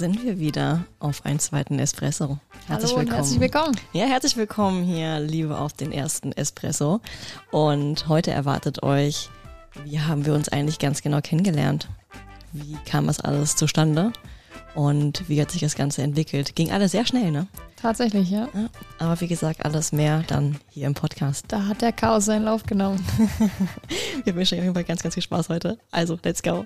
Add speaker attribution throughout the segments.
Speaker 1: sind wir wieder auf einen zweiten Espresso.
Speaker 2: Herzlich Hallo willkommen. herzlich willkommen.
Speaker 1: Ja, herzlich willkommen hier, Liebe auf den ersten Espresso. Und heute erwartet euch, wie haben wir uns eigentlich ganz genau kennengelernt? Wie kam das alles zustande? Und wie hat sich das Ganze entwickelt? Ging alles sehr schnell, ne?
Speaker 2: Tatsächlich, ja. ja.
Speaker 1: Aber wie gesagt, alles mehr dann hier im Podcast.
Speaker 2: Da hat der Chaos seinen Lauf genommen.
Speaker 1: wir wünschen euch auf jeden Fall ganz, ganz viel Spaß heute. Also, let's go.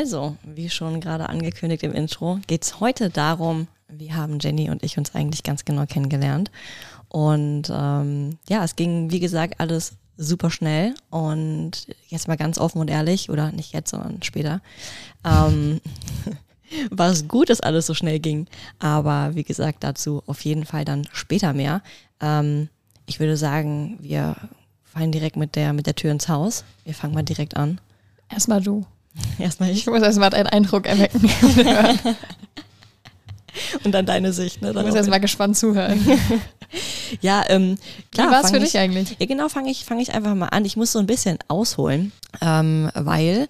Speaker 1: Also, wie schon gerade angekündigt im Intro, geht es heute darum, wie haben Jenny und ich uns eigentlich ganz genau kennengelernt. Und ähm, ja, es ging, wie gesagt, alles super schnell. Und jetzt mal ganz offen und ehrlich, oder nicht jetzt, sondern später, ähm, war es gut, dass alles so schnell ging. Aber wie gesagt, dazu auf jeden Fall dann später mehr. Ähm, ich würde sagen, wir fallen direkt mit der, mit der Tür ins Haus. Wir fangen mal direkt an.
Speaker 2: Erstmal du.
Speaker 1: Erstmal ich.
Speaker 2: Muss erstmal einen Eindruck erwecken.
Speaker 1: Und dann deine Sicht. Ne?
Speaker 2: Dann du musst erstmal gespannt zuhören.
Speaker 1: ja, ähm, klar.
Speaker 2: Wie war es für dich eigentlich?
Speaker 1: Ja, genau, fange ich, fang ich einfach mal an. Ich muss so ein bisschen ausholen, ähm, weil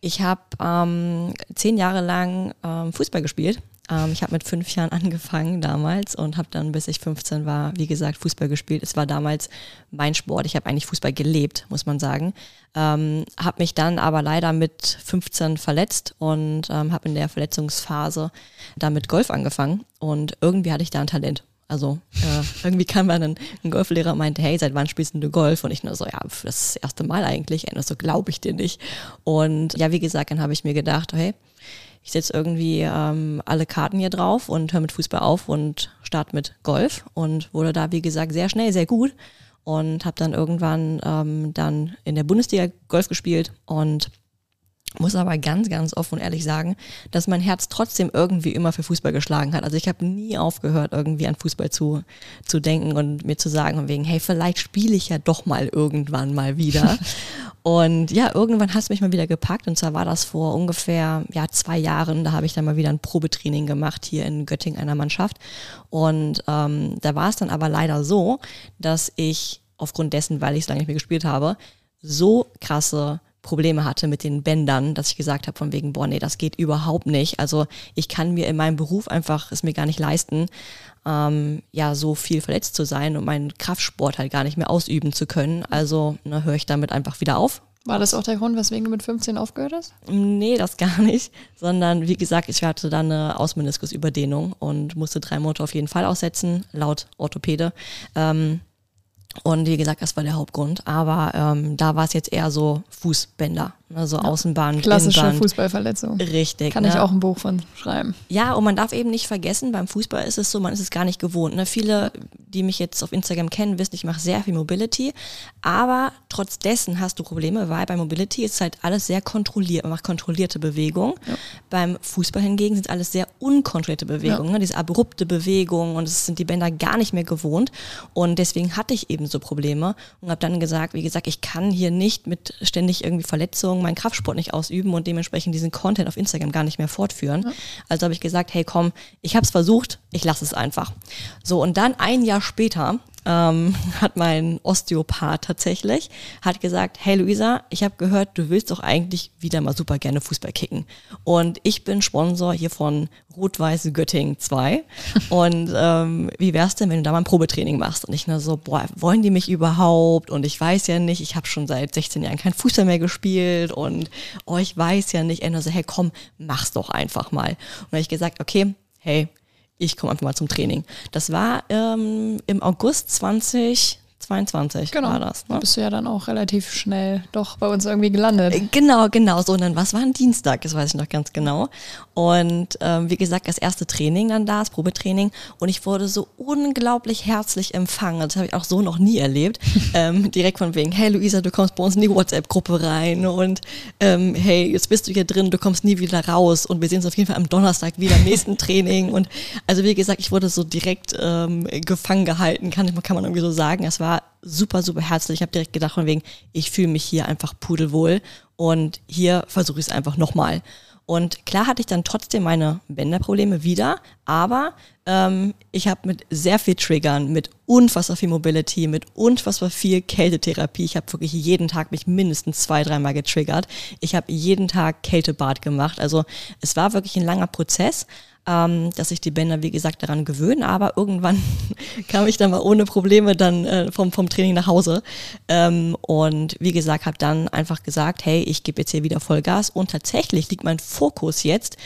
Speaker 1: ich habe ähm, zehn Jahre lang ähm, Fußball gespielt ähm, ich habe mit fünf Jahren angefangen damals und habe dann, bis ich 15 war, wie gesagt, Fußball gespielt. Es war damals mein Sport. Ich habe eigentlich Fußball gelebt, muss man sagen. Ähm, habe mich dann aber leider mit 15 verletzt und ähm, habe in der Verletzungsphase damit Golf angefangen. Und irgendwie hatte ich da ein Talent. Also äh, irgendwie kam dann ein, ein Golflehrer und meinte, hey, seit wann spielst du Golf? Und ich nur so, ja, das erste Mal eigentlich. Und so glaube ich dir nicht. Und ja, wie gesagt, dann habe ich mir gedacht, hey, ich setze irgendwie ähm, alle Karten hier drauf und höre mit Fußball auf und starte mit Golf und wurde da, wie gesagt, sehr schnell, sehr gut und habe dann irgendwann ähm, dann in der Bundesliga Golf gespielt und muss aber ganz, ganz offen und ehrlich sagen, dass mein Herz trotzdem irgendwie immer für Fußball geschlagen hat. Also ich habe nie aufgehört, irgendwie an Fußball zu, zu denken und mir zu sagen, und wegen, hey, vielleicht spiele ich ja doch mal irgendwann mal wieder. und ja, irgendwann hat es mich mal wieder gepackt. Und zwar war das vor ungefähr ja, zwei Jahren. Da habe ich dann mal wieder ein Probetraining gemacht hier in Göttingen einer Mannschaft. Und ähm, da war es dann aber leider so, dass ich aufgrund dessen, weil ich es lange nicht mehr gespielt habe, so krasse Probleme hatte mit den Bändern, dass ich gesagt habe von wegen, boah, nee, das geht überhaupt nicht. Also ich kann mir in meinem Beruf einfach es mir gar nicht leisten, ähm, ja, so viel verletzt zu sein und meinen Kraftsport halt gar nicht mehr ausüben zu können. Also ne, höre ich damit einfach wieder auf.
Speaker 2: War das auch der Grund, weswegen du mit 15 aufgehört hast?
Speaker 1: Nee, das gar nicht. Sondern wie gesagt, ich hatte dann eine Ausmeniskusüberdehnung und musste drei Monate auf jeden Fall aussetzen, laut Orthopäde. Ähm, und wie gesagt, das war der Hauptgrund. Aber ähm, da war es jetzt eher so Fußbänder, also ja. Außenbahn.
Speaker 2: Klassische Innenband. Fußballverletzung.
Speaker 1: Richtig.
Speaker 2: Kann ne? ich auch ein Buch von schreiben.
Speaker 1: Ja, und man darf eben nicht vergessen, beim Fußball ist es so, man ist es gar nicht gewohnt. Ne? Viele, die mich jetzt auf Instagram kennen, wissen, ich mache sehr viel Mobility. Aber trotz dessen hast du Probleme, weil bei Mobility ist halt alles sehr kontrolliert. Man macht kontrollierte Bewegungen. Ja. Beim Fußball hingegen sind alles sehr unkontrollierte Bewegungen. Ja. Ne? Diese abrupte Bewegung und es sind die Bänder gar nicht mehr gewohnt. Und deswegen hatte ich eben so Probleme und habe dann gesagt, wie gesagt, ich kann hier nicht mit ständig irgendwie Verletzungen meinen Kraftsport nicht ausüben und dementsprechend diesen Content auf Instagram gar nicht mehr fortführen. Ja. Also habe ich gesagt, hey komm, ich habe es versucht, ich lasse es einfach. So und dann ein Jahr später ähm, hat mein Osteopath tatsächlich, hat gesagt, hey Luisa, ich habe gehört, du willst doch eigentlich wieder mal super gerne Fußball kicken. Und ich bin Sponsor hier von Rot-Weiß Göttingen 2. Und ähm, wie wär's denn, wenn du da mal ein Probetraining machst? Und ich nur so, boah, wollen die mich überhaupt? Und ich weiß ja nicht, ich habe schon seit 16 Jahren kein Fußball mehr gespielt und oh, ich weiß ja nicht. Er nur so, hey komm, mach's doch einfach mal. Und habe ich gesagt, okay, hey, ich komme einfach mal zum Training. Das war ähm, im August 20, 22
Speaker 2: genau.
Speaker 1: war das.
Speaker 2: Ne? Da bist du ja dann auch relativ schnell doch bei uns irgendwie gelandet. Äh,
Speaker 1: genau, genau. So, und dann, was war ein Dienstag? Das weiß ich noch ganz genau. Und ähm, wie gesagt, das erste Training dann da, das Probetraining. Und ich wurde so unglaublich herzlich empfangen. Das habe ich auch so noch nie erlebt. ähm, direkt von wegen, hey Luisa, du kommst bei uns in die WhatsApp-Gruppe rein. Und ähm, hey, jetzt bist du hier drin, du kommst nie wieder raus. Und wir sehen uns auf jeden Fall am Donnerstag wieder im nächsten Training. Und also wie gesagt, ich wurde so direkt ähm, gefangen gehalten, kann, kann man irgendwie so sagen. Es war super, super herzlich. Ich habe direkt gedacht, von wegen, ich fühle mich hier einfach pudelwohl und hier versuche ich es einfach nochmal. Und klar hatte ich dann trotzdem meine Bänderprobleme wieder, aber Ähm, ich habe mit sehr viel Triggern, mit unfassbar viel Mobility, mit unfassbar viel Kältetherapie. Ich habe wirklich jeden Tag mich mindestens zwei, dreimal getriggert. Ich habe jeden Tag Kältebad gemacht. Also es war wirklich ein langer Prozess ähm, dass sich die Bänder, wie gesagt, daran gewöhnen. Aber irgendwann kam ich dann mal ohne Probleme dann äh, vom, vom Training nach Hause. Ähm, und wie gesagt, habe dann einfach gesagt, hey, ich gebe jetzt hier wieder Vollgas. Und tatsächlich liegt mein Fokus jetzt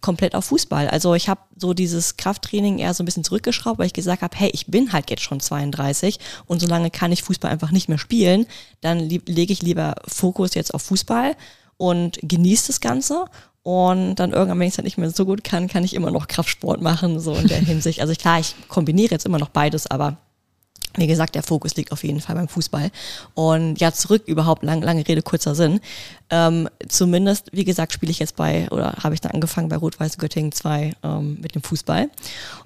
Speaker 1: komplett auf Fußball. Also ich habe so dieses Krafttraining eher so ein bisschen zurückgeschraubt, weil ich gesagt habe, hey, ich bin halt jetzt schon 32 und solange kann ich Fußball einfach nicht mehr spielen, dann lege ich lieber Fokus jetzt auf Fußball und genieße das Ganze und dann irgendwann, wenn ich es halt nicht mehr so gut kann, kann ich immer noch Kraftsport machen, so in der Hinsicht. Also klar, ich kombiniere jetzt immer noch beides, aber wie gesagt, der Fokus liegt auf jeden Fall beim Fußball. Und ja, zurück überhaupt, lang, lange Rede, kurzer Sinn. Ähm, zumindest, wie gesagt, spiele ich jetzt bei, oder habe ich dann angefangen bei Rot-Weiß Göttingen 2 ähm, mit dem Fußball.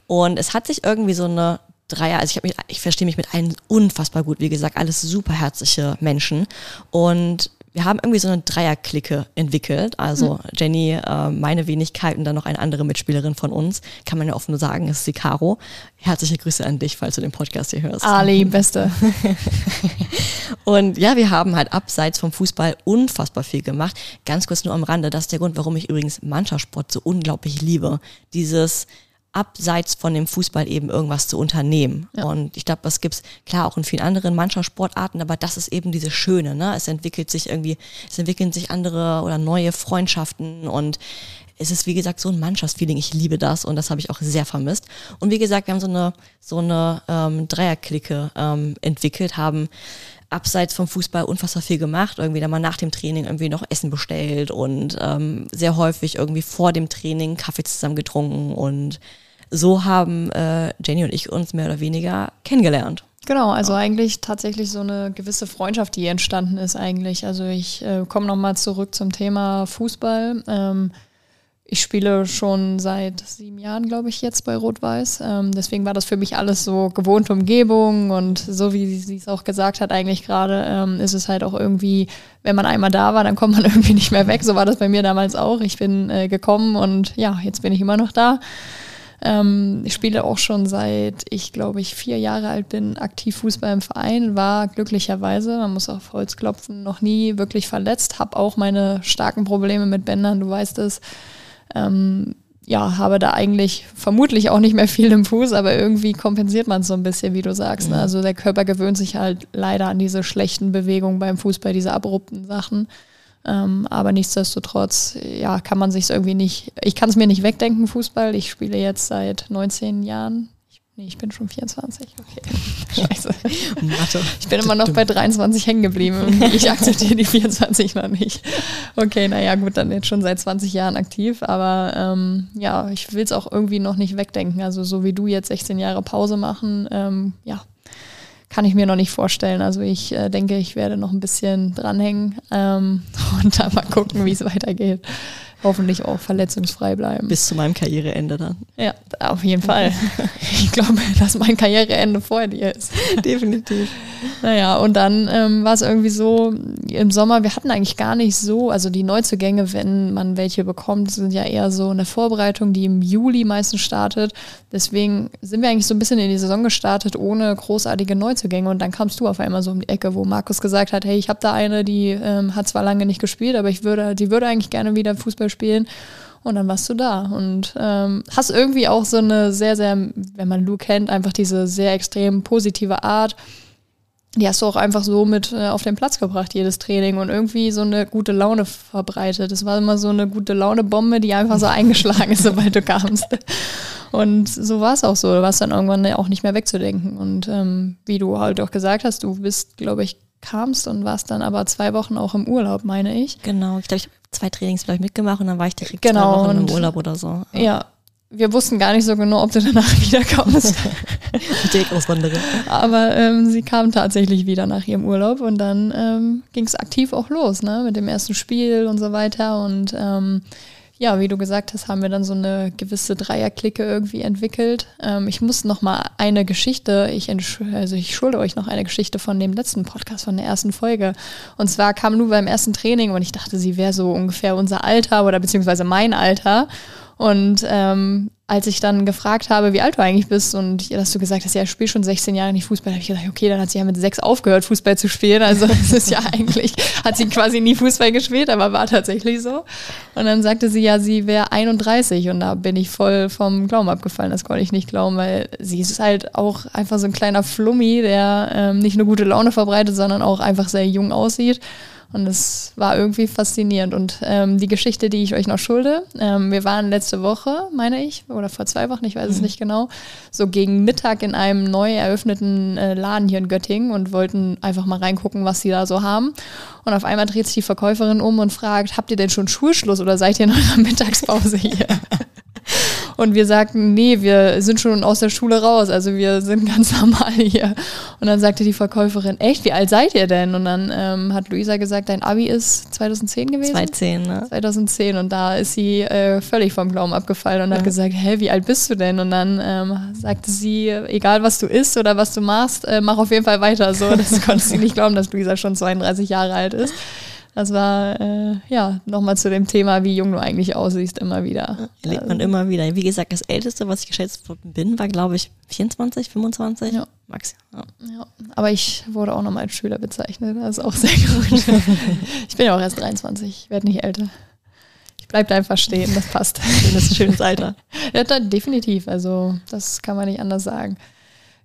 Speaker 1: Und es hat sich irgendwie so eine Dreier, also ich habe mich, ich verstehe mich mit allen unfassbar gut, wie gesagt, alles super herzliche Menschen. Und wir haben irgendwie so eine Dreierklicke entwickelt. Also mhm. Jenny, äh, meine Wenigkeit und dann noch eine andere Mitspielerin von uns. Kann man ja offen sagen, ist die Caro. Herzliche Grüße an dich, falls du den Podcast hier hörst.
Speaker 2: Ali, beste.
Speaker 1: und ja, wir haben halt abseits vom Fußball unfassbar viel gemacht. Ganz kurz nur am Rande, das ist der Grund, warum ich übrigens Mannschaftssport so unglaublich liebe. Dieses abseits von dem Fußball eben irgendwas zu unternehmen. Ja. Und ich glaube, das gibt's klar auch in vielen anderen Mannschaftssportarten, aber das ist eben diese Schöne, ne? Es entwickelt sich irgendwie, es entwickeln sich andere oder neue Freundschaften und es ist, wie gesagt, so ein Mannschaftsfeeling. Ich liebe das und das habe ich auch sehr vermisst. Und wie gesagt, wir haben so eine, so eine ähm, Dreierklicke ähm, entwickelt, haben abseits vom Fußball unfassbar viel gemacht, irgendwie dann mal nach dem Training irgendwie noch Essen bestellt und ähm, sehr häufig irgendwie vor dem Training Kaffee zusammen getrunken und so haben äh, Jenny und ich uns mehr oder weniger kennengelernt.
Speaker 2: Genau, also ja. eigentlich tatsächlich so eine gewisse Freundschaft, die entstanden ist eigentlich. Also ich äh, komme nochmal zurück zum Thema Fußball. Ähm, ich spiele schon seit sieben Jahren, glaube ich, jetzt bei Rot-Weiß. Ähm, deswegen war das für mich alles so gewohnte Umgebung und so wie sie es auch gesagt hat, eigentlich gerade ähm, ist es halt auch irgendwie, wenn man einmal da war, dann kommt man irgendwie nicht mehr weg. So war das bei mir damals auch. Ich bin äh, gekommen und ja, jetzt bin ich immer noch da. Ähm, ich spiele auch schon seit ich, glaube ich, vier Jahre alt bin, aktiv Fußball im Verein, war glücklicherweise, man muss auf Holz klopfen, noch nie wirklich verletzt, habe auch meine starken Probleme mit Bändern, du weißt es. Ähm, ja, habe da eigentlich vermutlich auch nicht mehr viel im Fuß, aber irgendwie kompensiert man es so ein bisschen, wie du sagst. Ne? Mhm. Also der Körper gewöhnt sich halt leider an diese schlechten Bewegungen beim Fußball, diese abrupten Sachen. Ähm, aber nichtsdestotrotz, ja, kann man sich irgendwie nicht, ich kann es mir nicht wegdenken, Fußball. Ich spiele jetzt seit 19 Jahren. Ich, nee, ich bin schon 24. Okay. Scheiße. Mathe. Ich bin immer noch bei 23 hängen geblieben. Ich akzeptiere die 24 noch nicht. Okay, naja, gut, dann jetzt schon seit 20 Jahren aktiv. Aber ähm, ja, ich will es auch irgendwie noch nicht wegdenken. Also so wie du jetzt 16 Jahre Pause machen, ähm, ja, kann ich mir noch nicht vorstellen. Also ich äh, denke, ich werde noch ein bisschen dranhängen ähm, und dann mal gucken, wie es weitergeht. Hoffentlich auch verletzungsfrei bleiben.
Speaker 1: Bis zu meinem Karriereende dann.
Speaker 2: Ja, auf jeden Fall. ich glaube, dass mein Karriereende vor dir ist.
Speaker 1: Definitiv.
Speaker 2: Naja, und dann ähm, war es irgendwie so, im Sommer, wir hatten eigentlich gar nicht so, also die Neuzugänge, wenn man welche bekommt, sind ja eher so eine Vorbereitung, die im Juli meistens startet. Deswegen sind wir eigentlich so ein bisschen in die Saison gestartet, ohne großartige Neuzugänge. Und dann kamst du auf einmal so um die Ecke, wo Markus gesagt hat, hey, ich habe da eine, die ähm, hat zwar lange nicht gespielt, aber ich würde, die würde eigentlich gerne wieder Fußball spielen. Und dann warst du da und ähm, hast irgendwie auch so eine sehr, sehr, wenn man Lou kennt, einfach diese sehr extrem positive Art. Die hast du auch einfach so mit äh, auf den Platz gebracht, jedes Training und irgendwie so eine gute Laune verbreitet. Es war immer so eine gute Laune-Bombe, die einfach so eingeschlagen ist, sobald du kamst. Und so war es auch so. Du warst dann irgendwann auch nicht mehr wegzudenken. Und ähm, wie du halt auch gesagt hast, du bist, glaube ich, kamst und warst dann aber zwei Wochen auch im Urlaub, meine ich.
Speaker 1: Genau, ich glaube, ich habe zwei Trainings vielleicht mitgemacht und dann war ich direkt genau, zwei Wochen im Urlaub oder so.
Speaker 2: Ja. ja. wir wussten gar nicht so genau, ob du danach wiederkommst.
Speaker 1: direkt auswandere.
Speaker 2: Aber ähm, sie kam tatsächlich wieder nach ihrem Urlaub und dann ähm, ging es aktiv auch los, ne, mit dem ersten Spiel und so weiter und ähm, ja, wie du gesagt hast, haben wir dann so eine gewisse Dreierklicke irgendwie entwickelt. Ähm, ich muss noch mal eine Geschichte, ich, also ich schulde euch noch eine Geschichte von dem letzten Podcast, von der ersten Folge. Und zwar kam Lu beim ersten Training und ich dachte, sie wäre so ungefähr unser Alter oder beziehungsweise mein Alter. Und ähm, als ich dann gefragt habe, wie alt du eigentlich bist und dass du gesagt hast, ja, ich spiele schon 16 Jahre nicht Fußball, habe ich gesagt, okay, dann hat sie ja mit sechs aufgehört, Fußball zu spielen. Also das ist ja eigentlich, hat sie quasi nie Fußball gespielt, aber war tatsächlich so. Und dann sagte sie ja, sie wäre 31 und da bin ich voll vom Glauben abgefallen. Das konnte ich nicht glauben, weil sie ist halt auch einfach so ein kleiner Flummi, der ähm, nicht nur gute Laune verbreitet, sondern auch einfach sehr jung aussieht. Und es war irgendwie faszinierend. Und ähm, die Geschichte, die ich euch noch schulde, ähm, wir waren letzte Woche, meine ich, oder vor zwei Wochen, ich weiß mhm. es nicht genau, so gegen Mittag in einem neu eröffneten äh, Laden hier in Göttingen und wollten einfach mal reingucken, was sie da so haben. Und auf einmal dreht sich die Verkäuferin um und fragt, habt ihr denn schon Schulschluss oder seid ihr in eurer Mittagspause hier? Und wir sagten, nee, wir sind schon aus der Schule raus, also wir sind ganz normal hier. Und dann sagte die Verkäuferin, echt, wie alt seid ihr denn? Und dann ähm, hat Luisa gesagt, dein Abi ist 2010 gewesen?
Speaker 1: 2010, ne?
Speaker 2: 2010 und da ist sie äh, völlig vom Glauben abgefallen und ja. hat gesagt, hä, wie alt bist du denn? Und dann ähm, sagte sie, egal was du isst oder was du machst, äh, mach auf jeden Fall weiter so. Das konnte sie nicht glauben, dass Luisa schon 32 Jahre alt ist. Das war äh, ja nochmal zu dem Thema, wie jung du eigentlich aussiehst, immer wieder.
Speaker 1: Erlebt man immer wieder. Wie gesagt, das Älteste, was ich geschätzt bin, war, glaube ich, 24, 25. Ja. Max.
Speaker 2: Ja. ja. Aber ich wurde auch nochmal als Schüler bezeichnet. Das ist auch sehr gut. ich bin ja auch erst 23, ich werde nicht älter. Ich bleibe da einfach stehen, das passt.
Speaker 1: Das ist ein schönes Alter.
Speaker 2: ja, definitiv. Also, das kann man nicht anders sagen.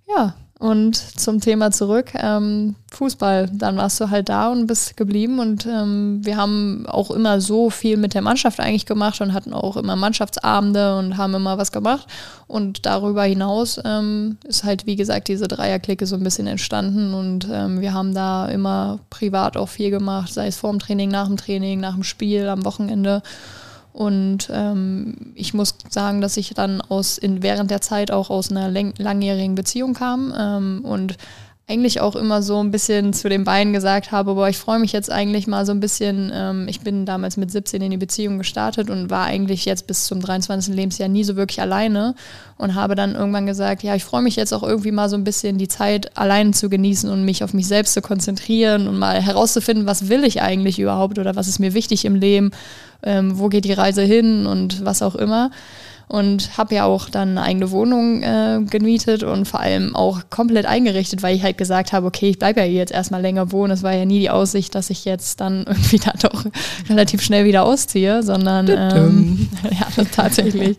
Speaker 2: Ja, und zum Thema zurück, ähm, Fußball, dann warst du halt da und bist geblieben. Und ähm, wir haben auch immer so viel mit der Mannschaft eigentlich gemacht und hatten auch immer Mannschaftsabende und haben immer was gemacht. Und darüber hinaus ähm, ist halt wie gesagt diese Dreierklicke so ein bisschen entstanden. Und ähm, wir haben da immer privat auch viel gemacht, sei es vor dem Training, nach dem Training, nach dem Spiel, am Wochenende und ähm, ich muss sagen, dass ich dann aus in, während der Zeit auch aus einer langjährigen Beziehung kam ähm, und eigentlich auch immer so ein bisschen zu den beiden gesagt habe, boah, ich freue mich jetzt eigentlich mal so ein bisschen, ähm, ich bin damals mit 17 in die Beziehung gestartet und war eigentlich jetzt bis zum 23. Lebensjahr nie so wirklich alleine und habe dann irgendwann gesagt, ja, ich freue mich jetzt auch irgendwie mal so ein bisschen die Zeit alleine zu genießen und mich auf mich selbst zu konzentrieren und mal herauszufinden, was will ich eigentlich überhaupt oder was ist mir wichtig im Leben, ähm, wo geht die Reise hin und was auch immer. Und habe ja auch dann eine eigene Wohnung äh, gemietet und vor allem auch komplett eingerichtet, weil ich halt gesagt habe, okay, ich bleibe ja hier jetzt erstmal länger wohnen. Es war ja nie die Aussicht, dass ich jetzt dann irgendwie da doch relativ schnell wieder ausziehe, sondern ähm, ja, tatsächlich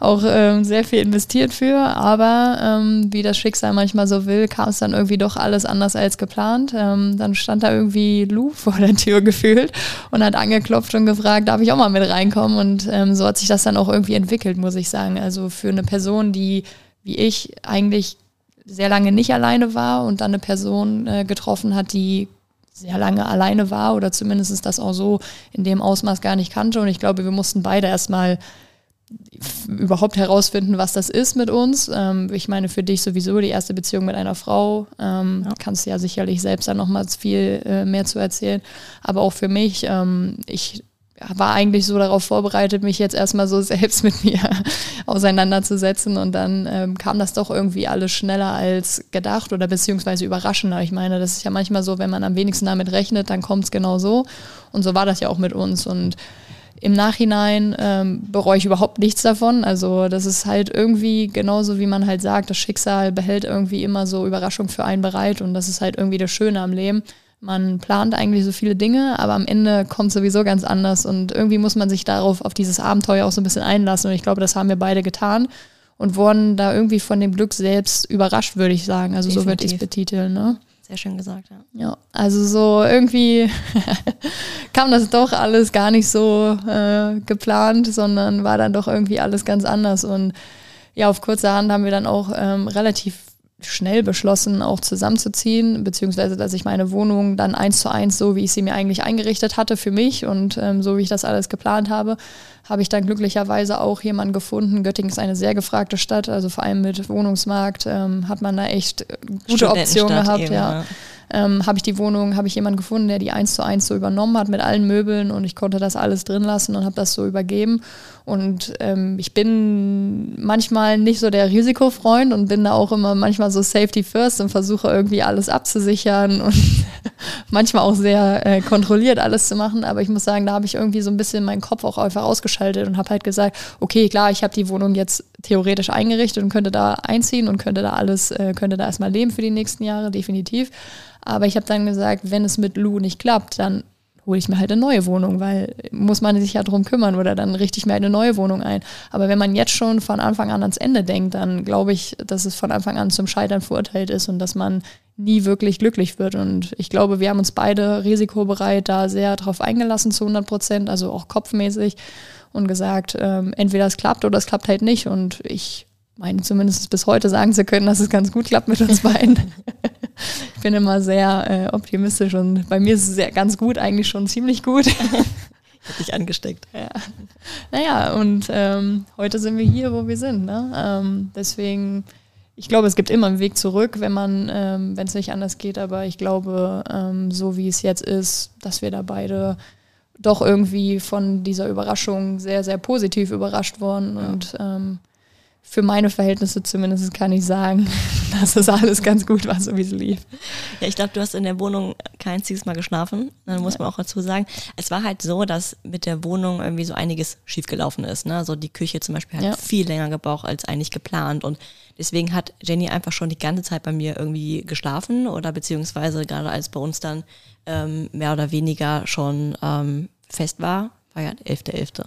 Speaker 2: auch ähm, sehr viel investiert für, aber ähm, wie das Schicksal manchmal so will, kam es dann irgendwie doch alles anders als geplant. Ähm, dann stand da irgendwie Lou vor der Tür gefühlt und hat angeklopft und gefragt, darf ich auch mal mit reinkommen? Und ähm, so hat sich das dann auch irgendwie entwickelt, muss ich sagen. Also für eine Person, die wie ich eigentlich sehr lange nicht alleine war und dann eine Person äh, getroffen hat, die sehr lange alleine war oder zumindest das auch so in dem Ausmaß gar nicht kannte. Und ich glaube, wir mussten beide erstmal überhaupt herausfinden, was das ist mit uns. Ähm, ich meine, für dich sowieso die erste Beziehung mit einer Frau. Ähm, ja. Kannst du ja sicherlich selbst dann nochmals viel äh, mehr zu erzählen. Aber auch für mich, ähm, ich war eigentlich so darauf vorbereitet, mich jetzt erstmal so selbst mit mir auseinanderzusetzen. Und dann ähm, kam das doch irgendwie alles schneller als gedacht oder beziehungsweise überraschender. Ich meine, das ist ja manchmal so, wenn man am wenigsten damit rechnet, dann kommt es genau so. Und so war das ja auch mit uns. Und im Nachhinein ähm, bereue ich überhaupt nichts davon. Also das ist halt irgendwie genauso, wie man halt sagt, das Schicksal behält irgendwie immer so Überraschung für einen bereit und das ist halt irgendwie das Schöne am Leben. Man plant eigentlich so viele Dinge, aber am Ende kommt es sowieso ganz anders und irgendwie muss man sich darauf, auf dieses Abenteuer auch so ein bisschen einlassen und ich glaube, das haben wir beide getan und wurden da irgendwie von dem Glück selbst überrascht, würde ich sagen. Also Definitiv. so würde ich es betiteln. Ne?
Speaker 1: Sehr schön gesagt, ja.
Speaker 2: Ja, also so irgendwie kam das doch alles gar nicht so äh, geplant, sondern war dann doch irgendwie alles ganz anders. Und ja, auf kurzer Hand haben wir dann auch ähm, relativ schnell beschlossen, auch zusammenzuziehen, beziehungsweise dass ich meine Wohnung dann eins zu eins, so wie ich sie mir eigentlich eingerichtet hatte für mich und ähm, so wie ich das alles geplant habe, habe ich dann glücklicherweise auch jemanden gefunden. Göttingen ist eine sehr gefragte Stadt, also vor allem mit Wohnungsmarkt ähm, hat man da echt gute Optionen gehabt, eben, ja. ja ähm, habe ich die Wohnung, habe ich jemanden gefunden, der die eins zu eins so übernommen hat mit allen Möbeln und ich konnte das alles drin lassen und habe das so übergeben. Und ähm, ich bin manchmal nicht so der Risikofreund und bin da auch immer manchmal so Safety First und versuche irgendwie alles abzusichern und manchmal auch sehr äh, kontrolliert alles zu machen. Aber ich muss sagen, da habe ich irgendwie so ein bisschen meinen Kopf auch einfach ausgeschaltet und habe halt gesagt, okay, klar, ich habe die Wohnung jetzt theoretisch eingerichtet und könnte da einziehen und könnte da alles, äh, könnte da erstmal leben für die nächsten Jahre, definitiv. Aber ich habe dann gesagt, wenn es mit Lou nicht klappt, dann hole ich mir halt eine neue Wohnung, weil muss man sich ja drum kümmern oder dann richte ich mir eine neue Wohnung ein. Aber wenn man jetzt schon von Anfang an ans Ende denkt, dann glaube ich, dass es von Anfang an zum Scheitern verurteilt ist und dass man nie wirklich glücklich wird. Und ich glaube, wir haben uns beide risikobereit da sehr drauf eingelassen zu 100 Prozent, also auch kopfmäßig und gesagt, ähm, entweder es klappt oder es klappt halt nicht. Und ich meine zumindest bis heute sagen zu können, dass es ganz gut klappt mit uns beiden. ich bin immer sehr äh, optimistisch und bei mir ist es sehr, ganz gut, eigentlich schon ziemlich gut. ich
Speaker 1: habe dich angesteckt.
Speaker 2: Ja. Naja, und ähm, heute sind wir hier, wo wir sind. Ne? Ähm, deswegen, ich glaube, es gibt immer einen Weg zurück, wenn man, ähm, wenn es nicht anders geht, aber ich glaube, ähm, so wie es jetzt ist, dass wir da beide doch irgendwie von dieser Überraschung sehr, sehr positiv überrascht worden ja. und ähm, für meine Verhältnisse zumindest kann ich sagen, dass das alles ganz gut war, so wie es lief.
Speaker 1: Ja, ich glaube, du hast in der Wohnung kein einziges Mal geschlafen. Dann muss man auch dazu sagen. Es war halt so, dass mit der Wohnung irgendwie so einiges schiefgelaufen ist. Ne? Also die Küche zum Beispiel hat ja. viel länger gebraucht als eigentlich geplant. Und deswegen hat Jenny einfach schon die ganze Zeit bei mir irgendwie geschlafen oder beziehungsweise gerade als bei uns dann ähm, mehr oder weniger schon ähm, fest war, war ja 11.11. .11.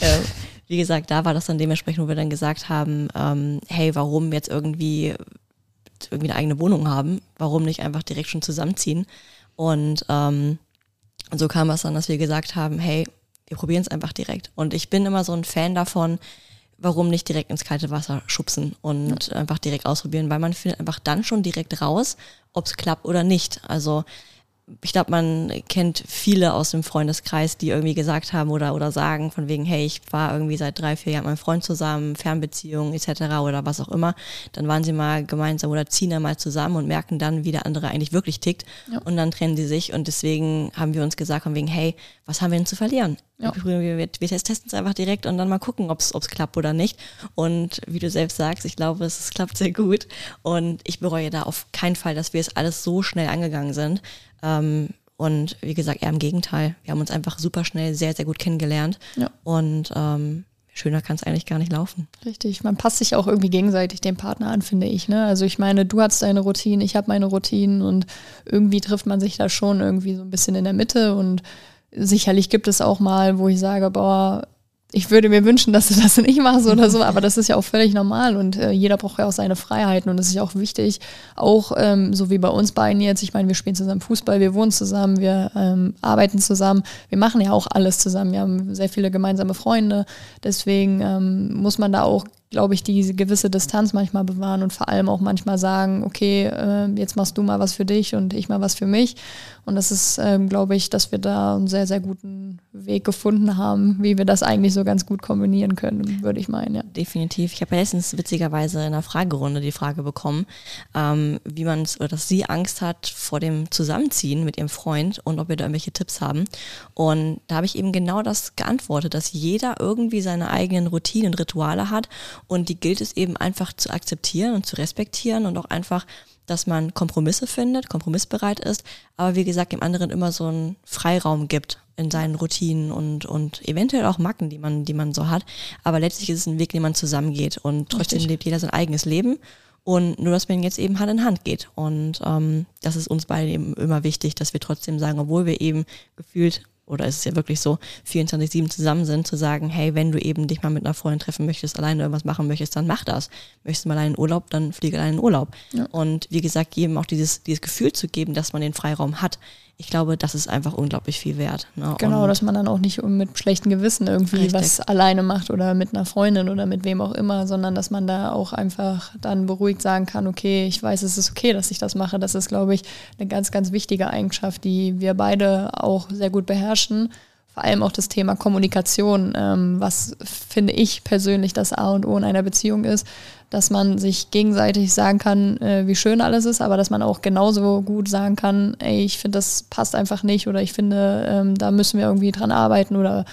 Speaker 1: ähm, wie gesagt, da war das dann dementsprechend, wo wir dann gesagt haben, ähm, hey, warum jetzt irgendwie irgendwie eine eigene Wohnung haben, warum nicht einfach direkt schon zusammenziehen? Und ähm, so kam es dann, dass wir gesagt haben, hey, wir probieren es einfach direkt. Und ich bin immer so ein Fan davon, warum nicht direkt ins kalte Wasser schubsen und ja. einfach direkt ausprobieren, weil man findet einfach dann schon direkt raus, ob es klappt oder nicht. Also ich glaube, man kennt viele aus dem Freundeskreis, die irgendwie gesagt haben oder, oder sagen von wegen, hey, ich war irgendwie seit drei, vier Jahren mit meinem Freund zusammen, Fernbeziehungen etc. oder was auch immer. Dann waren sie mal gemeinsam oder ziehen dann mal zusammen und merken dann, wie der andere eigentlich wirklich tickt. Ja. Und dann trennen sie sich und deswegen haben wir uns gesagt von wegen, hey, was haben wir denn zu verlieren? Ja. Wir, wir, wir testen es einfach direkt und dann mal gucken, ob es klappt oder nicht. Und wie du selbst sagst, ich glaube, es, es klappt sehr gut. Und ich bereue da auf keinen Fall, dass wir es alles so schnell angegangen sind. Ähm, und wie gesagt, eher im Gegenteil. Wir haben uns einfach super schnell sehr, sehr gut kennengelernt. Ja. Und ähm, schöner kann es eigentlich gar nicht laufen.
Speaker 2: Richtig, man passt sich auch irgendwie gegenseitig dem Partner an, finde ich. Ne? Also ich meine, du hast deine Routine, ich habe meine Routinen und irgendwie trifft man sich da schon irgendwie so ein bisschen in der Mitte und sicherlich gibt es auch mal, wo ich sage, boah, ich würde mir wünschen, dass du das nicht machst oder so, aber das ist ja auch völlig normal und äh, jeder braucht ja auch seine Freiheiten und das ist ja auch wichtig, auch ähm, so wie bei uns beiden jetzt, ich meine, wir spielen zusammen Fußball, wir wohnen zusammen, wir ähm, arbeiten zusammen, wir machen ja auch alles zusammen, wir haben sehr viele gemeinsame Freunde, deswegen ähm, muss man da auch glaube ich, diese gewisse Distanz manchmal bewahren und vor allem auch manchmal sagen, okay, äh, jetzt machst du mal was für dich und ich mal was für mich. Und das ist, ähm, glaube ich, dass wir da einen sehr, sehr guten Weg gefunden haben, wie wir das eigentlich so ganz gut kombinieren können, würde ich meinen, ja.
Speaker 1: Definitiv. Ich habe letztens witzigerweise in einer Fragerunde die Frage bekommen, ähm, wie man es oder dass sie Angst hat vor dem Zusammenziehen mit ihrem Freund und ob wir da irgendwelche Tipps haben. Und da habe ich eben genau das geantwortet, dass jeder irgendwie seine eigenen Routinen und Rituale hat und die gilt es eben einfach zu akzeptieren und zu respektieren und auch einfach, dass man Kompromisse findet, kompromissbereit ist, aber wie gesagt, dem anderen immer so einen Freiraum gibt in seinen Routinen und, und eventuell auch Macken, die man, die man so hat. Aber letztlich ist es ein Weg, den man zusammengeht und trotzdem Richtig. lebt jeder sein eigenes Leben. Und nur, dass man jetzt eben Hand in Hand geht. Und ähm, das ist uns beide eben immer wichtig, dass wir trotzdem sagen, obwohl wir eben gefühlt oder ist es ja wirklich so, 24-7 zusammen sind, zu sagen, hey, wenn du eben dich mal mit einer Freundin treffen möchtest, alleine irgendwas machen möchtest, dann mach das. Möchtest du mal allein in Urlaub, dann fliege allein in Urlaub. Ja. Und wie gesagt, jedem auch dieses, dieses Gefühl zu geben, dass man den Freiraum hat ich glaube, das ist einfach unglaublich viel wert.
Speaker 2: Ne? Genau, und dass man dann auch nicht mit schlechtem Gewissen irgendwie richtig. was alleine macht oder mit einer Freundin oder mit wem auch immer, sondern dass man da auch einfach dann beruhigt sagen kann, okay, ich weiß, es ist okay, dass ich das mache. Das ist, glaube ich, eine ganz, ganz wichtige Eigenschaft, die wir beide auch sehr gut beherrschen vor allem auch das Thema Kommunikation, ähm, was finde ich persönlich das A und O in einer Beziehung ist, dass man sich gegenseitig sagen kann, äh, wie schön alles ist, aber dass man auch genauso gut sagen kann, ey, ich finde, das passt einfach nicht oder ich finde, ähm, da müssen wir irgendwie dran arbeiten oder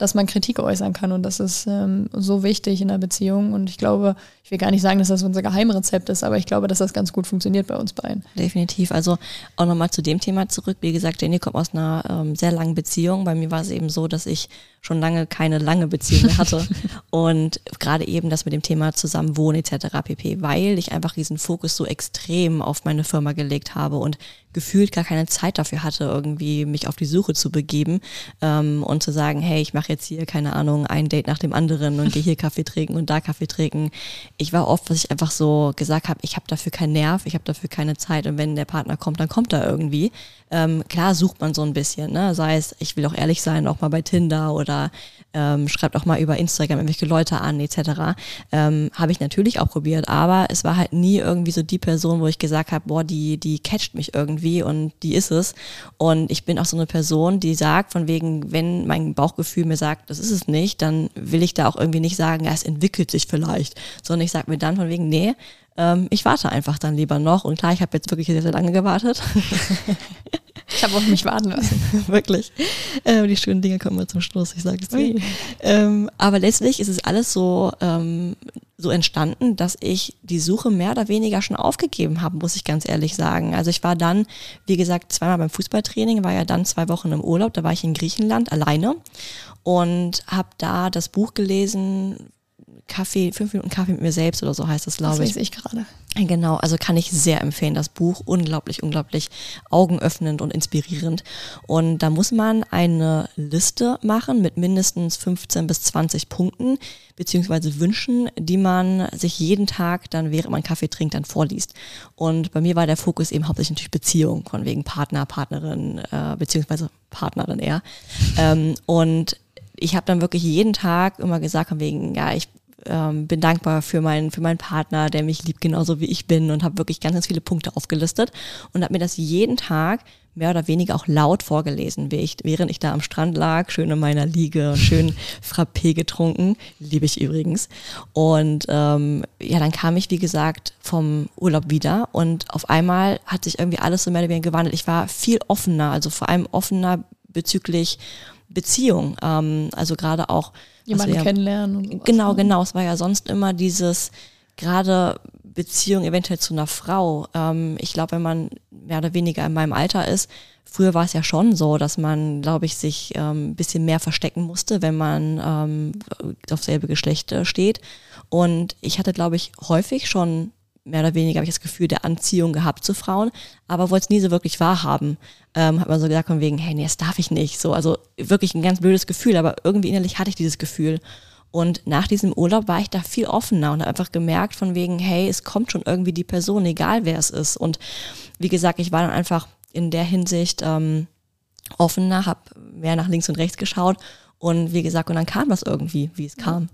Speaker 2: dass man Kritik äußern kann. Und das ist ähm, so wichtig in der Beziehung. Und ich glaube, ich will gar nicht sagen, dass das unser Geheimrezept ist, aber ich glaube, dass das ganz gut funktioniert bei uns beiden.
Speaker 1: Definitiv. Also auch nochmal zu dem Thema zurück. Wie gesagt, Jenny kommt aus einer ähm, sehr langen Beziehung. Bei mir war es eben so, dass ich schon lange keine lange Beziehung mehr hatte. und gerade eben das mit dem Thema Zusammenwohnen etc. pp, weil ich einfach diesen Fokus so extrem auf meine Firma gelegt habe und gefühlt gar keine Zeit dafür hatte, irgendwie mich auf die Suche zu begeben ähm, und zu sagen, hey, ich mache jetzt hier, keine Ahnung, ein Date nach dem anderen und gehe hier Kaffee trinken und da Kaffee trinken. Ich war oft, was ich einfach so gesagt habe, ich habe dafür keinen Nerv, ich habe dafür keine Zeit und wenn der Partner kommt, dann kommt er irgendwie. Ähm, klar sucht man so ein bisschen, ne? sei es, ich will auch ehrlich sein, auch mal bei Tinder oder ähm, schreibt auch mal über Instagram irgendwelche Leute an etc. Ähm, habe ich natürlich auch probiert, aber es war halt nie irgendwie so die Person, wo ich gesagt habe, boah, die, die catcht mich irgendwie und die ist es. Und ich bin auch so eine Person, die sagt, von wegen, wenn mein Bauchgefühl mir sagt, das ist es nicht, dann will ich da auch irgendwie nicht sagen, ja, es entwickelt sich vielleicht, sondern ich sage mir dann von wegen, nee, ähm, ich warte einfach dann lieber noch. Und klar, ich habe jetzt wirklich sehr, sehr lange gewartet.
Speaker 2: Ich habe auf mich warten lassen.
Speaker 1: wirklich. Ähm, die schönen Dinge kommen mal zum Schluss, ich sage es dir. Ähm, aber letztlich ist es alles so, ähm, so entstanden, dass ich die Suche mehr oder weniger schon aufgegeben habe, muss ich ganz ehrlich sagen. Also ich war dann, wie gesagt, zweimal beim Fußballtraining, war ja dann zwei Wochen im Urlaub, da war ich in Griechenland alleine und habe da das Buch gelesen Kaffee, fünf Minuten Kaffee mit mir selbst oder so heißt das, glaube ich.
Speaker 2: Das ich gerade.
Speaker 1: Genau, also kann ich sehr empfehlen, das Buch. Unglaublich, unglaublich augenöffnend und inspirierend. Und da muss man eine Liste machen mit mindestens 15 bis 20 Punkten, beziehungsweise Wünschen, die man sich jeden Tag dann, während man Kaffee trinkt, dann vorliest. Und bei mir war der Fokus eben hauptsächlich natürlich Beziehung, von wegen Partner, Partnerin, äh, beziehungsweise Partnerin eher. Ähm, und ich habe dann wirklich jeden Tag immer gesagt, von wegen, ja, ich ähm, bin dankbar für meinen, für meinen Partner, der mich liebt, genauso wie ich bin und habe wirklich ganz, ganz viele Punkte aufgelistet und habe mir das jeden Tag mehr oder weniger auch laut vorgelesen, während ich da am Strand lag, schön in meiner Liege, schön Frappé getrunken, liebe ich übrigens. Und ähm, ja, dann kam ich, wie gesagt, vom Urlaub wieder und auf einmal hat sich irgendwie alles so mehr oder weniger gewandelt. Ich war viel offener, also vor allem offener bezüglich Beziehung. Ähm, also gerade auch
Speaker 2: jemanden ja, kennenlernen.
Speaker 1: Genau, ne? genau. Es war ja sonst immer dieses gerade Beziehung eventuell zu einer Frau. Ähm, ich glaube, wenn man mehr oder weniger in meinem Alter ist, früher war es ja schon so, dass man, glaube ich, sich ähm, bisschen mehr verstecken musste, wenn man ähm, auf selbe Geschlecht äh, steht. Und ich hatte, glaube ich, häufig schon mehr oder weniger habe ich das Gefühl der Anziehung gehabt zu Frauen, aber wollte es nie so wirklich wahrhaben. Ähm, hat man so gesagt von wegen, hey, nee, das darf ich nicht. So, also wirklich ein ganz blödes Gefühl, aber irgendwie innerlich hatte ich dieses Gefühl. Und nach diesem Urlaub war ich da viel offener und habe einfach gemerkt von wegen, hey, es kommt schon irgendwie die Person, egal wer es ist. Und wie gesagt, ich war dann einfach in der Hinsicht ähm, offener, habe mehr nach links und rechts geschaut und wie gesagt, und dann kam das irgendwie, wie es kam.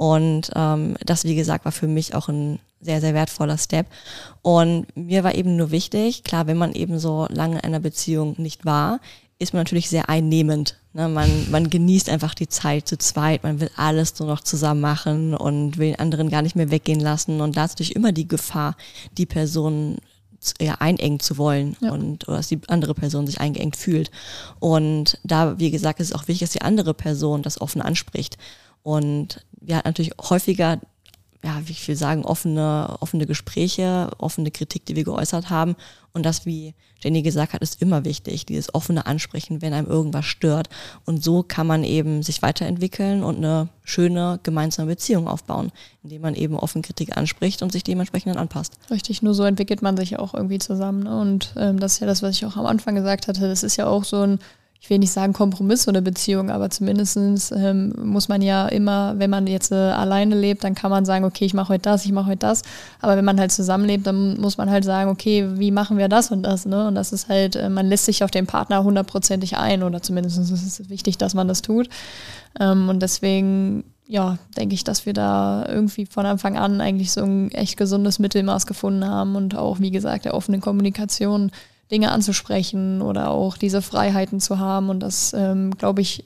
Speaker 1: Und ähm, das, wie gesagt, war für mich auch ein sehr, sehr wertvoller Step. Und mir war eben nur wichtig, klar, wenn man eben so lange in einer Beziehung nicht war, ist man natürlich sehr einnehmend. Ne? Man, man genießt einfach die Zeit zu zweit, man will alles nur noch zusammen machen und will den anderen gar nicht mehr weggehen lassen. Und da ist natürlich immer die Gefahr, die Person ja, einengen zu wollen ja. und oder dass die andere Person sich eingeengt fühlt. Und da, wie gesagt, ist es auch wichtig, dass die andere Person das offen anspricht. Und wir hatten natürlich häufiger ja, wie ich will sagen, offene, offene Gespräche, offene Kritik, die wir geäußert haben. Und das, wie Jenny gesagt hat, ist immer wichtig, dieses offene Ansprechen, wenn einem irgendwas stört. Und so kann man eben sich weiterentwickeln und eine schöne gemeinsame Beziehung aufbauen, indem man eben offen Kritik anspricht und sich dementsprechend dann anpasst.
Speaker 2: Richtig, nur so entwickelt man sich auch irgendwie zusammen. Ne? Und ähm, das ist ja das, was ich auch am Anfang gesagt hatte. Das ist ja auch so ein ich will nicht sagen Kompromiss oder Beziehung, aber zumindest ähm, muss man ja immer, wenn man jetzt äh, alleine lebt, dann kann man sagen, okay, ich mache heute das, ich mache heute das. Aber wenn man halt zusammenlebt, dann muss man halt sagen, okay, wie machen wir das und das, ne? Und das ist halt, äh, man lässt sich auf den Partner hundertprozentig ein oder zumindest ist es wichtig, dass man das tut. Ähm, und deswegen, ja, denke ich, dass wir da irgendwie von Anfang an eigentlich so ein echt gesundes Mittelmaß gefunden haben und auch, wie gesagt, der offenen Kommunikation Dinge anzusprechen oder auch diese Freiheiten zu haben. Und das, ähm, glaube ich,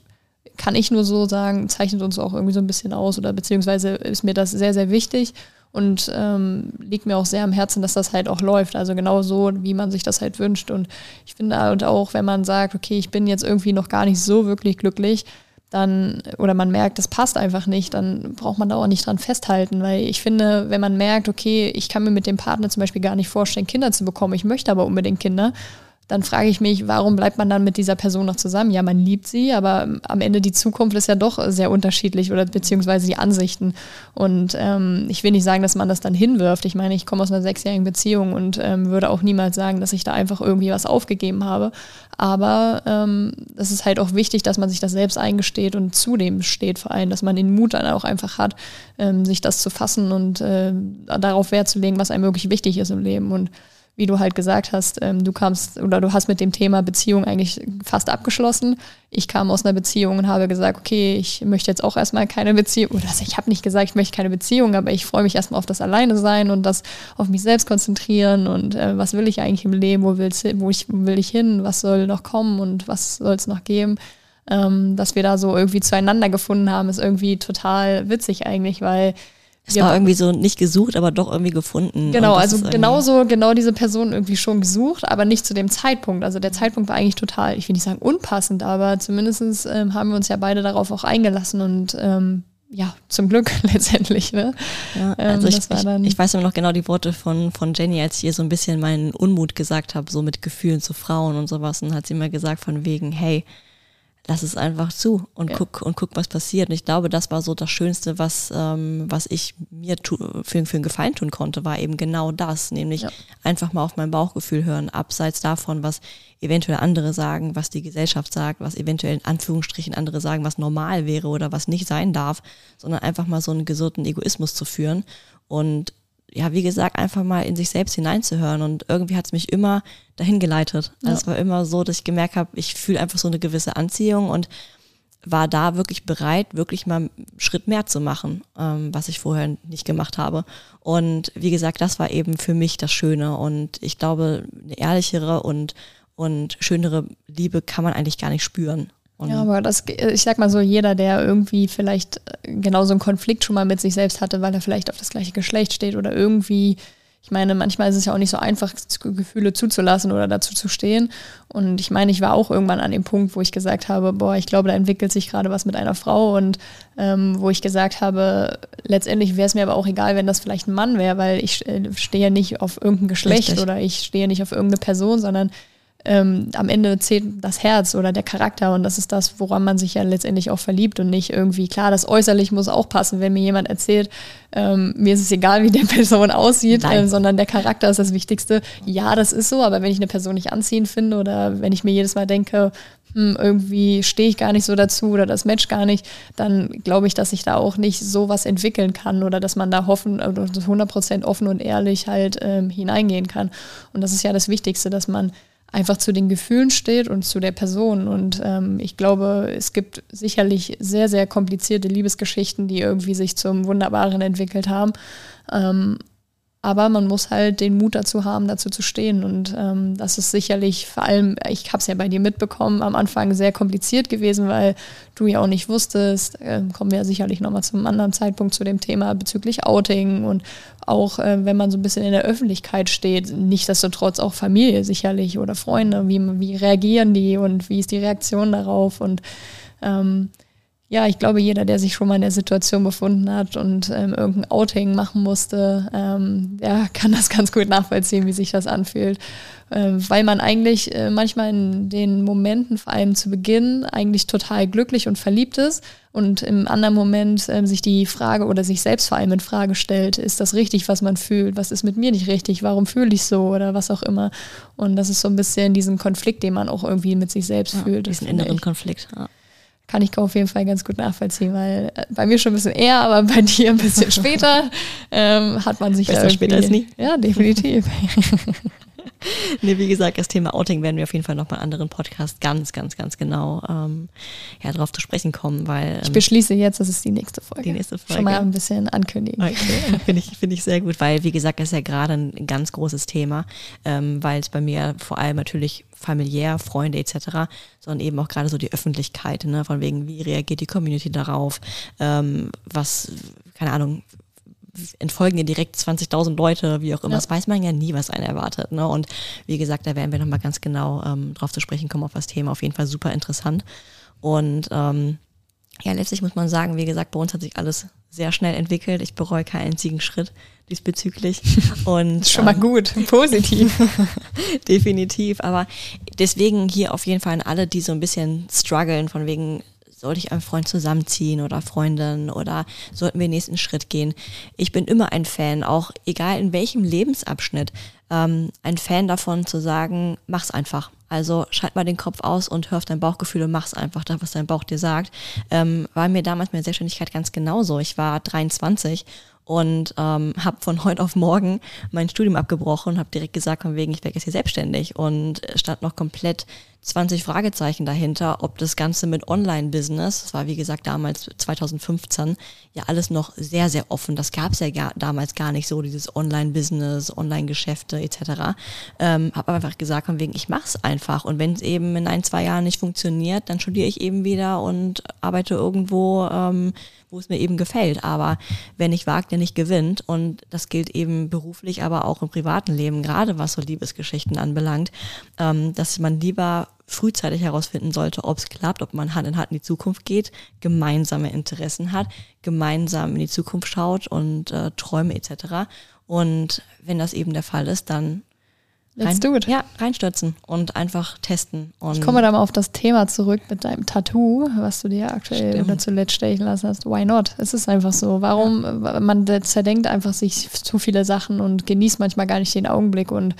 Speaker 2: kann ich nur so sagen, zeichnet uns auch irgendwie so ein bisschen aus oder beziehungsweise ist mir das sehr, sehr wichtig und ähm, liegt mir auch sehr am Herzen, dass das halt auch läuft. Also genau so, wie man sich das halt wünscht. Und ich finde halt auch, wenn man sagt, okay, ich bin jetzt irgendwie noch gar nicht so wirklich glücklich, dann, oder man merkt, das passt einfach nicht, dann braucht man da auch nicht dran festhalten, weil ich finde, wenn man merkt, okay, ich kann mir mit dem Partner zum Beispiel gar nicht vorstellen, Kinder zu bekommen, ich möchte aber unbedingt Kinder dann frage ich mich, warum bleibt man dann mit dieser Person noch zusammen? Ja, man liebt sie, aber am Ende die Zukunft ist ja doch sehr unterschiedlich oder beziehungsweise die Ansichten. Und ähm, ich will nicht sagen, dass man das dann hinwirft. Ich meine, ich komme aus einer sechsjährigen Beziehung und ähm, würde auch niemals sagen, dass ich da einfach irgendwie was aufgegeben habe. Aber ähm, es ist halt auch wichtig, dass man sich das selbst eingesteht und zu dem steht vor allem, dass man den Mut dann auch einfach hat, ähm, sich das zu fassen und äh, darauf Wert zu legen, was einem wirklich wichtig ist im Leben. Und wie du halt gesagt hast, ähm, du kamst oder du hast mit dem Thema Beziehung eigentlich fast abgeschlossen. Ich kam aus einer Beziehung und habe gesagt, okay, ich möchte jetzt auch erstmal keine Beziehung. Oder also ich habe nicht gesagt, ich möchte keine Beziehung, aber ich freue mich erstmal auf das Alleine sein und das auf mich selbst konzentrieren und äh, was will ich eigentlich im Leben, wo, will's, wo, ich, will ich hin, was soll noch kommen und was soll es noch geben. Ähm, dass wir da so irgendwie zueinander gefunden haben, ist irgendwie total witzig eigentlich, weil
Speaker 1: es war irgendwie so nicht gesucht, aber doch irgendwie gefunden.
Speaker 2: Genau, also genauso, genau diese Person irgendwie schon gesucht, aber nicht zu dem Zeitpunkt. Also der Zeitpunkt war eigentlich total, ich will nicht sagen unpassend, aber zumindest ähm, haben wir uns ja beide darauf auch eingelassen und ähm, ja, zum Glück letztendlich. Ne?
Speaker 1: Ja, ähm, also ähm, ich, ich, ich, weiß immer noch genau die Worte von, von Jenny, als ich ihr so ein bisschen meinen Unmut gesagt habe, so mit Gefühlen zu Frauen und sowas. Und hat sie mir gesagt von wegen, hey, lass es einfach zu und ja. guck und guck, was passiert. Und ich glaube, das war so das Schönste, was, ähm, was ich mir tu, für, für einen Gefallen tun konnte, war eben genau das, nämlich ja. einfach mal auf mein Bauchgefühl hören, abseits davon, was eventuell andere sagen, was die Gesellschaft sagt, was eventuell in Anführungsstrichen andere sagen, was normal wäre oder was nicht sein darf, sondern einfach mal so einen gesunden Egoismus zu führen und ja, wie gesagt, einfach mal in sich selbst hineinzuhören. Und irgendwie hat es mich immer dahin geleitet. Also ja. es war immer so, dass ich gemerkt habe, ich fühle einfach so eine gewisse Anziehung und war da wirklich bereit, wirklich mal einen Schritt mehr zu machen, ähm, was ich vorher nicht gemacht habe. Und wie gesagt, das war eben für mich das Schöne. Und ich glaube, eine ehrlichere und, und schönere Liebe kann man eigentlich gar nicht spüren.
Speaker 2: Und ja, aber das, ich sag mal so, jeder, der irgendwie vielleicht genauso einen Konflikt schon mal mit sich selbst hatte, weil er vielleicht auf das gleiche Geschlecht steht oder irgendwie, ich meine, manchmal ist es ja auch nicht so einfach, Gefühle zuzulassen oder dazu zu stehen. Und ich meine, ich war auch irgendwann an dem Punkt, wo ich gesagt habe, boah, ich glaube, da entwickelt sich gerade was mit einer Frau und ähm, wo ich gesagt habe, letztendlich wäre es mir aber auch egal, wenn das vielleicht ein Mann wäre, weil ich äh, stehe nicht auf irgendein Geschlecht Richtig. oder ich stehe nicht auf irgendeine Person, sondern ähm, am Ende zählt das Herz oder der Charakter und das ist das, woran man sich ja letztendlich auch verliebt und nicht irgendwie, klar, das äußerlich muss auch passen, wenn mir jemand erzählt, ähm, mir ist es egal, wie die Person aussieht, äh, sondern der Charakter ist das Wichtigste. Ja, das ist so, aber wenn ich eine Person nicht anziehend finde oder wenn ich mir jedes Mal denke, hm, irgendwie stehe ich gar nicht so dazu oder das Match gar nicht, dann glaube ich, dass ich da auch nicht so was entwickeln kann oder dass man da hoffen, 100% offen und ehrlich halt ähm, hineingehen kann. Und das ist ja das Wichtigste, dass man einfach zu den Gefühlen steht und zu der Person. Und ähm, ich glaube, es gibt sicherlich sehr, sehr komplizierte Liebesgeschichten, die irgendwie sich zum Wunderbaren entwickelt haben. Ähm, aber man muss halt den Mut dazu haben, dazu zu stehen. Und ähm, das ist sicherlich vor allem, ich habe es ja bei dir mitbekommen, am Anfang sehr kompliziert gewesen, weil du ja auch nicht wusstest, äh, kommen wir ja sicherlich nochmal zum anderen Zeitpunkt zu dem Thema bezüglich Outing und auch äh, wenn man so ein bisschen in der Öffentlichkeit steht, nichtsdestotrotz auch Familie sicherlich oder Freunde, wie, wie reagieren die und wie ist die Reaktion darauf und ähm, ja, ich glaube, jeder, der sich schon mal in der Situation befunden hat und ähm, irgendein Outing machen musste, ähm, der kann das ganz gut nachvollziehen, wie sich das anfühlt. Ähm, weil man eigentlich äh, manchmal in den Momenten, vor allem zu Beginn, eigentlich total glücklich und verliebt ist und im anderen Moment äh, sich die Frage oder sich selbst vor allem in Frage stellt, ist das richtig, was man fühlt? Was ist mit mir nicht richtig? Warum fühle ich so oder was auch immer? Und das ist so ein bisschen diesen Konflikt, den man auch irgendwie mit sich selbst
Speaker 1: ja,
Speaker 2: fühlt.
Speaker 1: Diesen inneren Konflikt. Ja
Speaker 2: kann ich auf jeden Fall ganz gut nachvollziehen, weil äh, bei mir schon ein bisschen eher, aber bei dir ein bisschen später ähm, hat man sich
Speaker 1: Besser da später als nie.
Speaker 2: Ja, definitiv.
Speaker 1: nee, wie gesagt, das Thema Outing werden wir auf jeden Fall noch mal anderen Podcast ganz, ganz, ganz genau ähm, ja, darauf zu sprechen kommen, weil. Ähm,
Speaker 2: ich beschließe jetzt, das ist die nächste Folge.
Speaker 1: Die nächste Folge.
Speaker 2: Schon mal ein bisschen ankündigen.
Speaker 1: Okay, finde ich, finde ich sehr gut, weil, wie gesagt, das ist ja gerade ein ganz großes Thema, ähm, weil es bei mir vor allem natürlich familiär, Freunde etc., sondern eben auch gerade so die Öffentlichkeit, ne, von wegen, wie reagiert die Community darauf, ähm, was, keine Ahnung, entfolgen dir direkt 20.000 Leute, wie auch immer. Ja. Das weiß man ja nie, was einen erwartet. Ne? Und wie gesagt, da werden wir nochmal ganz genau ähm, drauf zu sprechen kommen auf das Thema. Auf jeden Fall super interessant. Und ähm, ja, letztlich muss man sagen, wie gesagt, bei uns hat sich alles sehr schnell entwickelt. Ich bereue keinen einzigen Schritt diesbezüglich. Und
Speaker 2: schon mal ähm, gut, positiv.
Speaker 1: definitiv. Aber deswegen hier auf jeden Fall an alle, die so ein bisschen strugglen, von wegen, sollte ich einen Freund zusammenziehen oder Freundin oder sollten wir den nächsten Schritt gehen. Ich bin immer ein Fan, auch egal in welchem Lebensabschnitt, ähm, ein Fan davon zu sagen, mach's einfach. Also schalt mal den Kopf aus und hör auf dein Bauchgefühl und mach's einfach das, was dein Bauch dir sagt. Ähm, war mir damals mit der Selbstständigkeit ganz genauso. Ich war 23 und ähm, habe von heute auf morgen mein Studium abgebrochen und habe direkt gesagt, von wegen, ich werde jetzt hier selbstständig und stand noch komplett 20 Fragezeichen dahinter, ob das Ganze mit Online-Business, das war wie gesagt damals 2015, ja alles noch sehr, sehr offen. Das gab es ja gar, damals gar nicht so, dieses Online-Business, Online-Geschäfte etc. Ähm, habe einfach gesagt, von wegen, ich mache es einfach. Und wenn es eben in ein, zwei Jahren nicht funktioniert, dann studiere ich eben wieder und arbeite irgendwo, ähm, wo es mir eben gefällt. Aber wer nicht wagt, der nicht gewinnt. Und das gilt eben beruflich, aber auch im privaten Leben, gerade was so Liebesgeschichten anbelangt, ähm, dass man lieber frühzeitig herausfinden sollte, ob es klappt, ob man Hand in Hand in die Zukunft geht, gemeinsame Interessen hat, gemeinsam in die Zukunft schaut und äh, Träume etc. Und wenn das eben der Fall ist, dann
Speaker 2: Let's do it.
Speaker 1: Ja, reinstürzen und einfach testen. Und
Speaker 2: ich komme da mal auf das Thema zurück mit deinem Tattoo, was du dir aktuell Stimmt. oder zuletzt stechen lassen hast. Why not? Es ist einfach so. Warum? Ja. Man zerdenkt einfach sich zu viele Sachen und genießt manchmal gar nicht den Augenblick und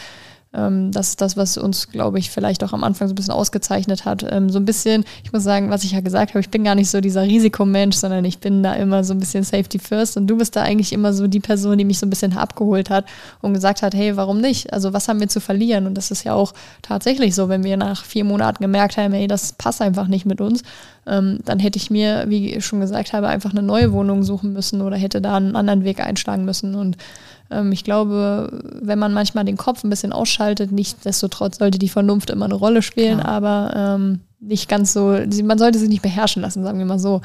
Speaker 2: das ist das, was uns, glaube ich, vielleicht auch am Anfang so ein bisschen ausgezeichnet hat. Ähm, so ein bisschen, ich muss sagen, was ich ja gesagt habe, ich bin gar nicht so dieser Risikomensch, sondern ich bin da immer so ein bisschen Safety First. Und du bist da eigentlich immer so die Person, die mich so ein bisschen abgeholt hat und gesagt hat, hey, warum nicht? Also was haben wir zu verlieren? Und das ist ja auch tatsächlich so, wenn wir nach vier Monaten gemerkt haben, hey, das passt einfach nicht mit uns, ähm, dann hätte ich mir, wie ich schon gesagt habe, einfach eine neue Wohnung suchen müssen oder hätte da einen anderen Weg einschlagen müssen. Und ähm, ich glaube, wenn man manchmal den Kopf ein bisschen ausschaltet, nichtsdestotrotz sollte die Vernunft immer eine Rolle spielen, Klar. aber ähm, nicht ganz so, man sollte sie nicht beherrschen lassen, sagen wir mal so.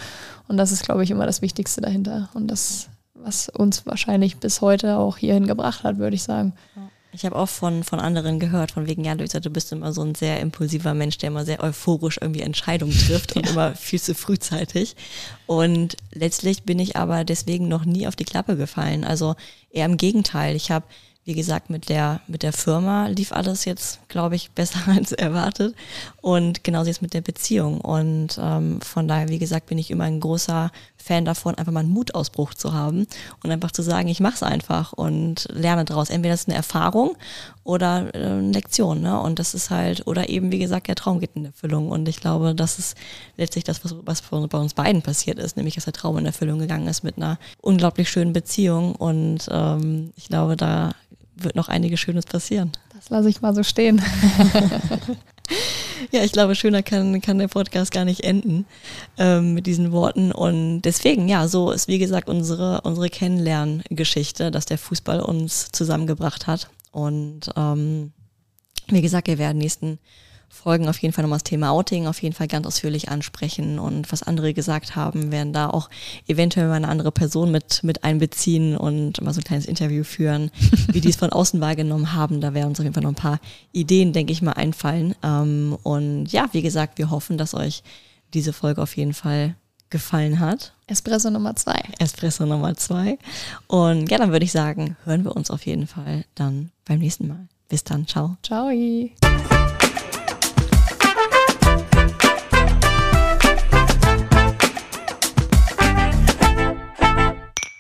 Speaker 2: Und das ist, glaube ich, immer das Wichtigste dahinter. Und das, was uns wahrscheinlich bis heute auch hierhin gebracht hat, würde ich sagen.
Speaker 1: Ja. Ich habe auch von, von anderen gehört, von wegen, ja, Luisa, du bist immer so ein sehr impulsiver Mensch, der immer sehr euphorisch irgendwie Entscheidungen trifft und ja. immer viel zu frühzeitig. Und letztlich bin ich aber deswegen noch nie auf die Klappe gefallen. Also eher im Gegenteil. Ich habe wie gesagt, mit der, mit der Firma lief alles jetzt, glaube ich, besser als erwartet. Und genauso jetzt mit der Beziehung. Und ähm, von daher, wie gesagt, bin ich immer ein großer Fan davon, einfach mal einen Mutausbruch zu haben und einfach zu sagen, ich mache es einfach und lerne daraus. Entweder das ist eine Erfahrung oder äh, eine Lektion. Ne? Und das ist halt, oder eben, wie gesagt, der Traum geht in Erfüllung. Und ich glaube, das ist letztlich das, was, was bei uns beiden passiert ist, nämlich dass der Traum in Erfüllung gegangen ist mit einer unglaublich schönen Beziehung. Und ähm, ich glaube, da wird noch einiges Schönes passieren.
Speaker 2: Das lasse ich mal so stehen.
Speaker 1: ja, ich glaube, schöner kann, kann der Podcast gar nicht enden ähm, mit diesen Worten. Und deswegen, ja, so ist wie gesagt unsere, unsere Kennenlerngeschichte, dass der Fußball uns zusammengebracht hat. Und ähm, wie gesagt, wir werden nächsten Folgen auf jeden Fall nochmal das Thema Outing auf jeden Fall ganz ausführlich ansprechen und was andere gesagt haben, werden da auch eventuell mal eine andere Person mit, mit einbeziehen und mal so ein kleines Interview führen, wie die es von außen wahrgenommen haben. Da werden uns auf jeden Fall noch ein paar Ideen, denke ich mal, einfallen. Ähm, und ja, wie gesagt, wir hoffen, dass euch diese Folge auf jeden Fall gefallen hat.
Speaker 2: Espresso Nummer zwei.
Speaker 1: Espresso Nummer zwei. Und ja, dann würde ich sagen, hören wir uns auf jeden Fall dann beim nächsten Mal. Bis dann. Ciao.
Speaker 2: Ciao.